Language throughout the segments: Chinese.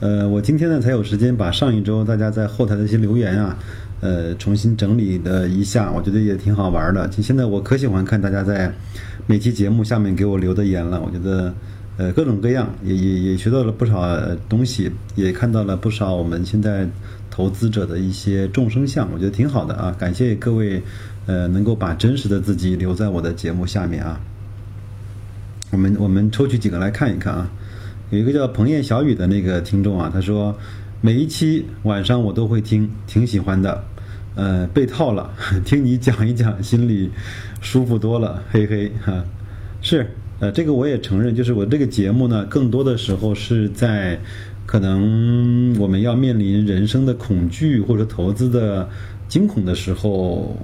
呃，我今天呢才有时间把上一周大家在后台的一些留言啊。呃，重新整理的一下，我觉得也挺好玩的。就现在我可喜欢看大家在每期节目下面给我留的言了。我觉得，呃，各种各样，也也也学到了不少东西，也看到了不少我们现在投资者的一些众生相，我觉得挺好的啊。感谢各位，呃，能够把真实的自己留在我的节目下面啊。我们我们抽取几个来看一看啊。有一个叫彭燕小雨的那个听众啊，他说。每一期晚上我都会听，挺喜欢的。呃，被套了，听你讲一讲，心里舒服多了，嘿嘿哈。是，呃，这个我也承认，就是我这个节目呢，更多的时候是在可能我们要面临人生的恐惧或者投资的惊恐的时候，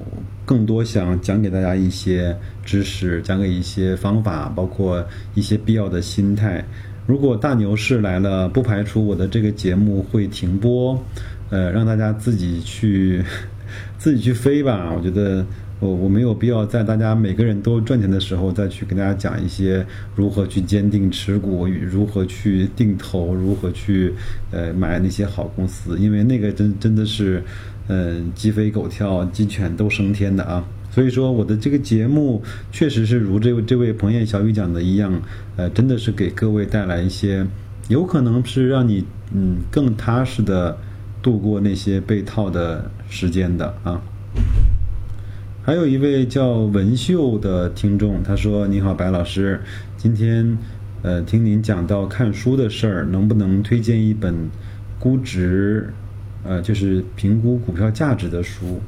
更多想讲给大家一些知识，讲给一些方法，包括一些必要的心态。如果大牛市来了，不排除我的这个节目会停播，呃，让大家自己去 自己去飞吧。我觉得我我没有必要在大家每个人都赚钱的时候再去跟大家讲一些如何去坚定持股，如何去定投，如何去呃买那些好公司，因为那个真真的是嗯鸡飞狗跳，鸡犬都升天的啊。所以说，我的这个节目确实是如这位这位彭燕小雨讲的一样，呃，真的是给各位带来一些，有可能是让你嗯更踏实的度过那些被套的时间的啊。还有一位叫文秀的听众，他说：“你好，白老师，今天呃听您讲到看书的事儿，能不能推荐一本估值，呃，就是评估股票价值的书？”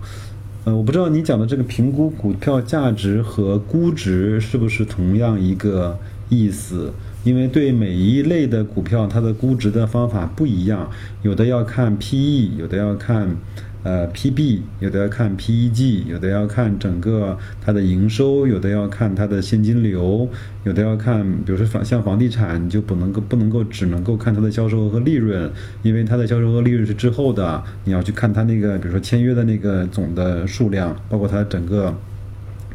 呃，我不知道你讲的这个评估股票价值和估值是不是同样一个意思？因为对每一类的股票，它的估值的方法不一样，有的要看 PE，有的要看。呃，PB 有的要看 PEG，有的要看整个它的营收，有的要看它的现金流，有的要看，比如说房像房地产，你就不能够不能够只能够看它的销售额和利润，因为它的销售额利润是滞后的，你要去看它那个，比如说签约的那个总的数量，包括它整个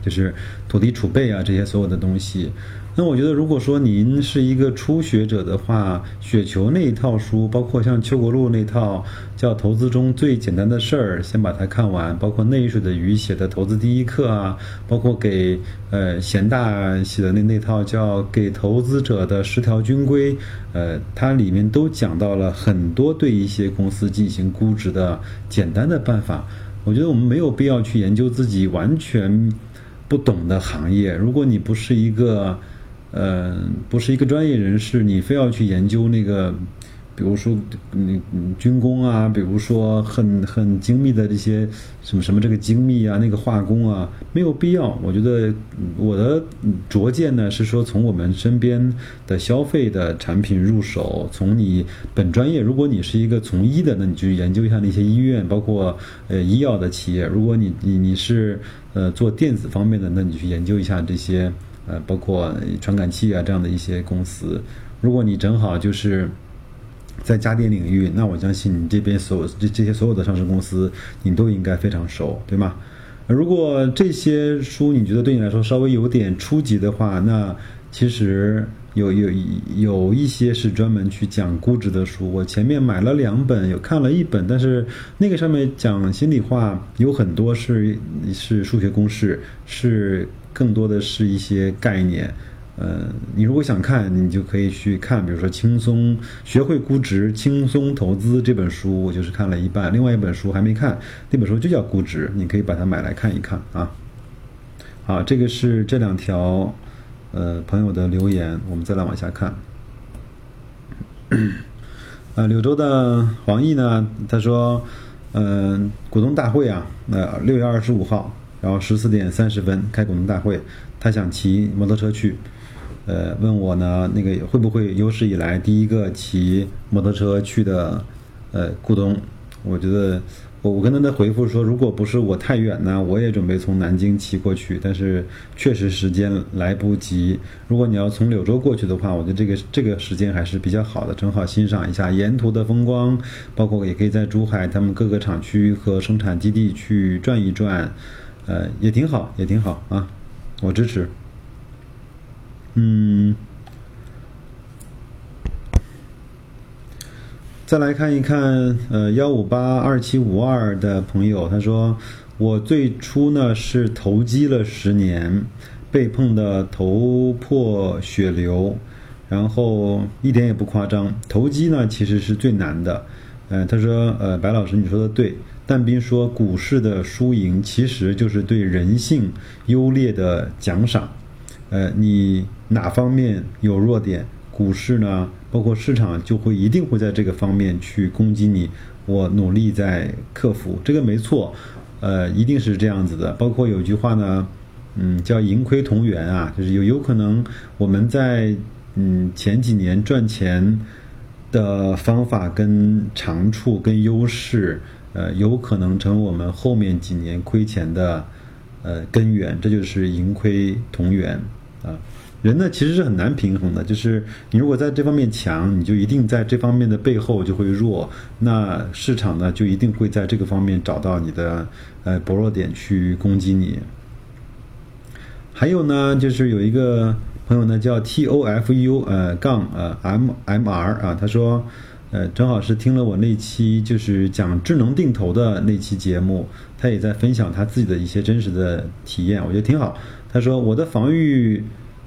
就是土地储备啊这些所有的东西。那我觉得，如果说您是一个初学者的话，雪球那一套书，包括像邱国禄那套叫《投资中最简单的事儿》，先把它看完；包括内水的鱼写的《投资第一课》啊，包括给呃贤大写的那那套叫《给投资者的十条军规》，呃，它里面都讲到了很多对一些公司进行估值的简单的办法。我觉得我们没有必要去研究自己完全不懂的行业。如果你不是一个呃，不是一个专业人士，你非要去研究那个，比如说，嗯，军工啊，比如说很很精密的这些什么什么这个精密啊，那个化工啊，没有必要。我觉得我的拙见呢是说，从我们身边的消费的产品入手，从你本专业，如果你是一个从医的，那你就研究一下那些医院，包括呃医药的企业；如果你你你是呃做电子方面的，那你去研究一下这些。呃，包括传感器啊这样的一些公司，如果你正好就是在家电领域，那我相信你这边所这这些所有的上市公司，你都应该非常熟，对吗？如果这些书你觉得对你来说稍微有点初级的话，那其实有有有一些是专门去讲估值的书。我前面买了两本，有看了一本，但是那个上面讲心里话有很多是是数学公式是。更多的是一些概念，呃，你如果想看，你就可以去看，比如说《轻松学会估值，轻松投资》这本书，我就是看了一半，另外一本书还没看，那本书就叫《估值》，你可以把它买来看一看啊。好，这个是这两条呃朋友的留言，我们再来往下看。呃，柳州的黄奕呢，他说，嗯，股东大会啊，呃，六月二十五号。然后十四点三十分开股东大会，他想骑摩托车去，呃，问我呢，那个会不会有史以来第一个骑摩托车去的，呃，股东？我觉得我我跟他的回复说，如果不是我太远呢，我也准备从南京骑过去，但是确实时间来不及。如果你要从柳州过去的话，我觉得这个这个时间还是比较好的，正好欣赏一下沿途的风光，包括也可以在珠海他们各个厂区和生产基地去转一转，呃，也挺好，也挺好啊，我支持。嗯。再来看一看，呃，幺五八二七五二的朋友，他说，我最初呢是投机了十年，被碰的头破血流，然后一点也不夸张。投机呢其实是最难的，呃，他说，呃，白老师你说的对，但斌说股市的输赢其实就是对人性优劣的奖赏，呃，你哪方面有弱点，股市呢？包括市场就会一定会在这个方面去攻击你，我努力在克服这个没错，呃，一定是这样子的。包括有句话呢，嗯，叫盈亏同源啊，就是有有可能我们在嗯前几年赚钱的方法跟长处跟优势，呃，有可能成为我们后面几年亏钱的呃根源，这就是盈亏同源啊。人呢其实是很难平衡的，就是你如果在这方面强，你就一定在这方面的背后就会弱，那市场呢就一定会在这个方面找到你的呃薄弱点去攻击你。还有呢，就是有一个朋友呢叫 T O F U 呃杠呃 M M R 啊，他说呃正好是听了我那期就是讲智能定投的那期节目，他也在分享他自己的一些真实的体验，我觉得挺好。他说我的防御。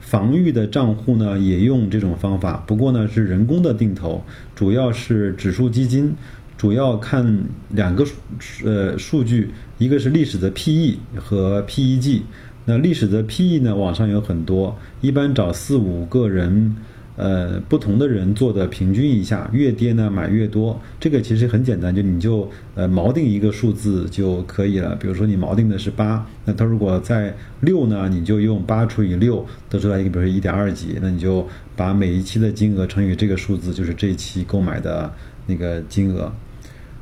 防御的账户呢，也用这种方法，不过呢是人工的定投，主要是指数基金，主要看两个数呃数据，一个是历史的 PE 和 PEG，那历史的 PE 呢，网上有很多，一般找四五个人。呃，不同的人做的平均一下，越跌呢买越多，这个其实很简单，就你就呃锚定一个数字就可以了。比如说你锚定的是八，那它如果在六呢，你就用八除以六得出来一个，比如说一点二几，那你就把每一期的金额乘以这个数字，就是这一期购买的那个金额。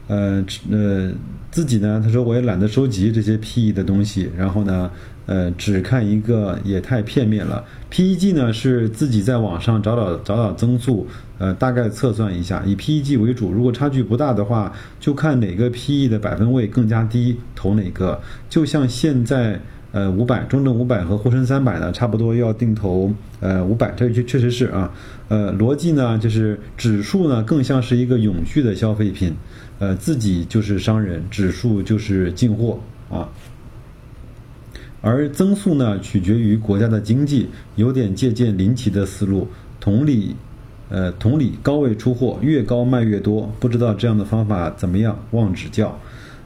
呃呃，自己呢，他说我也懒得收集这些 PE 的东西，然后呢。呃，只看一个也太片面了。PEG 呢是自己在网上找找找找增速，呃，大概测算一下，以 PEG 为主。如果差距不大的话，就看哪个 PE 的百分位更加低，投哪个。就像现在，呃，五百、中证五百和沪深三百呢，差不多要定投呃五百，这确确实是啊。呃，逻辑呢就是指数呢更像是一个永续的消费品，呃，自己就是商人，指数就是进货啊。而增速呢，取决于国家的经济，有点借鉴林奇的思路。同理，呃，同理，高位出货，越高卖越多。不知道这样的方法怎么样？望指教。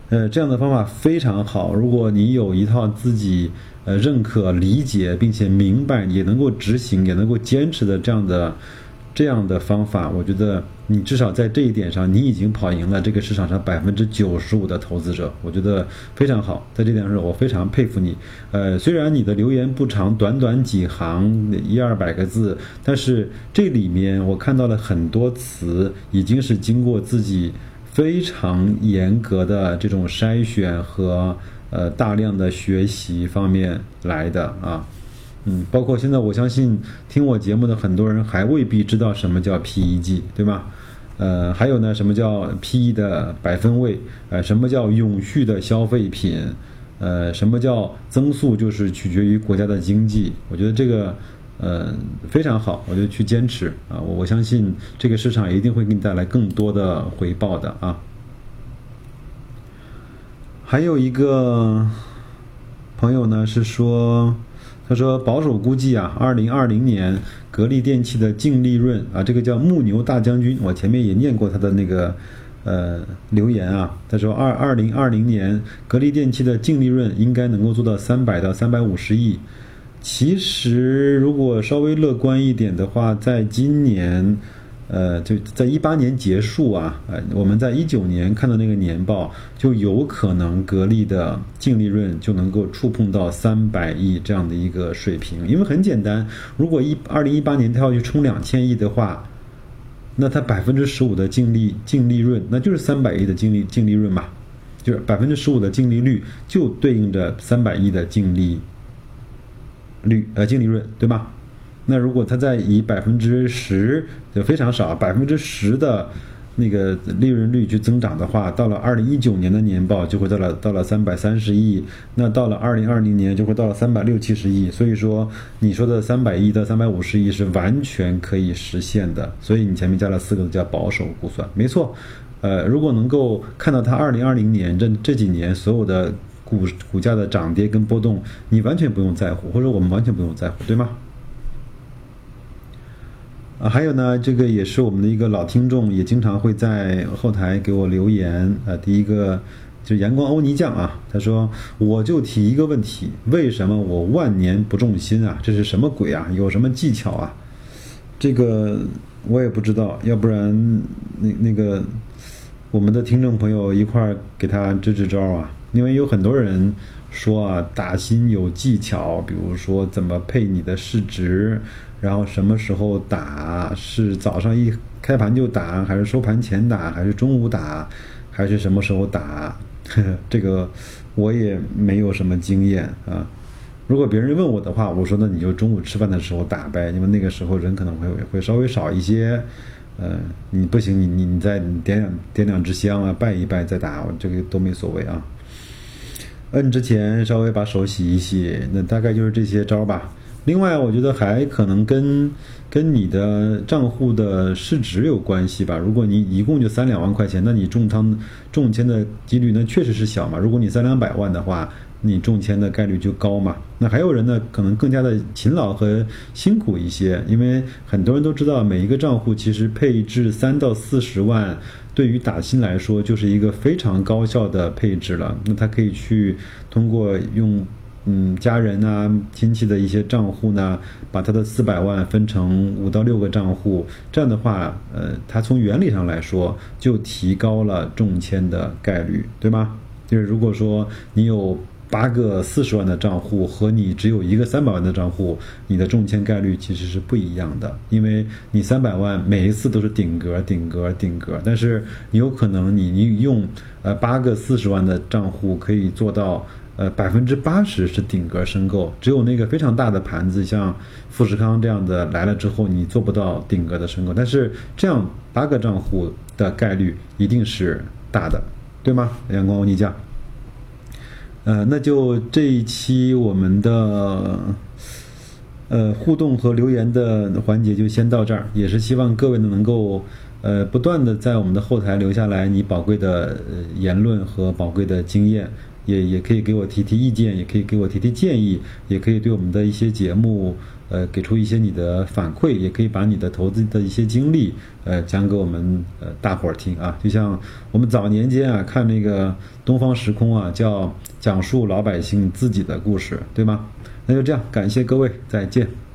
呃，这样的方法非常好。如果你有一套自己呃认可、理解并且明白，也能够执行、也能够坚持的这样的。这样的方法，我觉得你至少在这一点上，你已经跑赢了这个市场上百分之九十五的投资者，我觉得非常好。在这点上，我非常佩服你。呃，虽然你的留言不长，短短几行一二百个字，但是这里面我看到了很多词，已经是经过自己非常严格的这种筛选和呃大量的学习方面来的啊。嗯，包括现在，我相信听我节目的很多人还未必知道什么叫 PEG，对吧？呃，还有呢，什么叫 PE 的百分位？呃，什么叫永续的消费品？呃，什么叫增速？就是取决于国家的经济。我觉得这个呃非常好，我就去坚持啊！我我相信这个市场一定会给你带来更多的回报的啊！还有一个朋友呢是说。他说：“保守估计啊，二零二零年格力电器的净利润啊，这个叫木牛大将军，我前面也念过他的那个呃留言啊。他说二二零二零年格力电器的净利润应该能够做到三百到三百五十亿。其实如果稍微乐观一点的话，在今年。”呃，就在一八年结束啊，呃，我们在一九年看到那个年报，就有可能格力的净利润就能够触碰到三百亿这样的一个水平。因为很简单，如果一二零一八年它要去冲两千亿的话，那它百分之十五的净利净利润，那就是三百亿的净利净利润嘛。就是百分之十五的净利率就对应着三百亿的净利率，呃，净利润，对吧？那如果它再以百分之十，就非常少，百分之十的。那个利润率去增长的话，到了二零一九年的年报就会到了到了三百三十亿，那到了二零二零年就会到了三百六七十亿。所以说，你说的三百亿到三百五十亿是完全可以实现的。所以你前面加了四个字叫保守估算，没错。呃，如果能够看到它二零二零年这这几年所有的股股价的涨跌跟波动，你完全不用在乎，或者我们完全不用在乎，对吗？啊，还有呢，这个也是我们的一个老听众，也经常会在后台给我留言。啊，第一个就阳光欧尼酱啊，他说我就提一个问题，为什么我万年不重心啊？这是什么鬼啊？有什么技巧啊？这个我也不知道，要不然那那个我们的听众朋友一块儿给他支支招啊，因为有很多人说啊，打新有技巧，比如说怎么配你的市值。然后什么时候打？是早上一开盘就打，还是收盘前打，还是中午打，还是什么时候打？呵 呵这个我也没有什么经验啊。如果别人问我的话，我说那你就中午吃饭的时候打呗，因为那个时候人可能会会稍微少一些。呃，你不行，你你你再点两点两支香啊，拜一拜再打，这个都没所谓啊。摁之前稍微把手洗一洗，那大概就是这些招吧。另外，我觉得还可能跟跟你的账户的市值有关系吧。如果你一共就三两万块钱，那你中仓中签的几率那确实是小嘛。如果你三两百万的话，你中签的概率就高嘛。那还有人呢，可能更加的勤劳和辛苦一些，因为很多人都知道，每一个账户其实配置三到四十万，对于打新来说就是一个非常高效的配置了。那他可以去通过用。嗯，家人啊、亲戚的一些账户呢，把他的四百万分成五到六个账户，这样的话，呃，他从原理上来说就提高了中签的概率，对吗？就是如果说你有八个四十万的账户和你只有一个三百万的账户，你的中签概率其实是不一样的，因为你三百万每一次都是顶格、顶格、顶格，但是你有可能你你用呃八个四十万的账户可以做到。呃，百分之八十是顶格申购，只有那个非常大的盘子，像富士康这样的来了之后，你做不到顶格的申购。但是这样八个账户的概率一定是大的，对吗？阳光欧尼酱。呃，那就这一期我们的呃互动和留言的环节就先到这儿，也是希望各位能够呃不断的在我们的后台留下来你宝贵的言论和宝贵的经验。也也可以给我提提意见，也可以给我提提建议，也可以对我们的一些节目，呃，给出一些你的反馈，也可以把你的投资的一些经历，呃，讲给我们呃大伙儿听啊。就像我们早年间啊看那个东方时空啊，叫讲述老百姓自己的故事，对吗？那就这样，感谢各位，再见。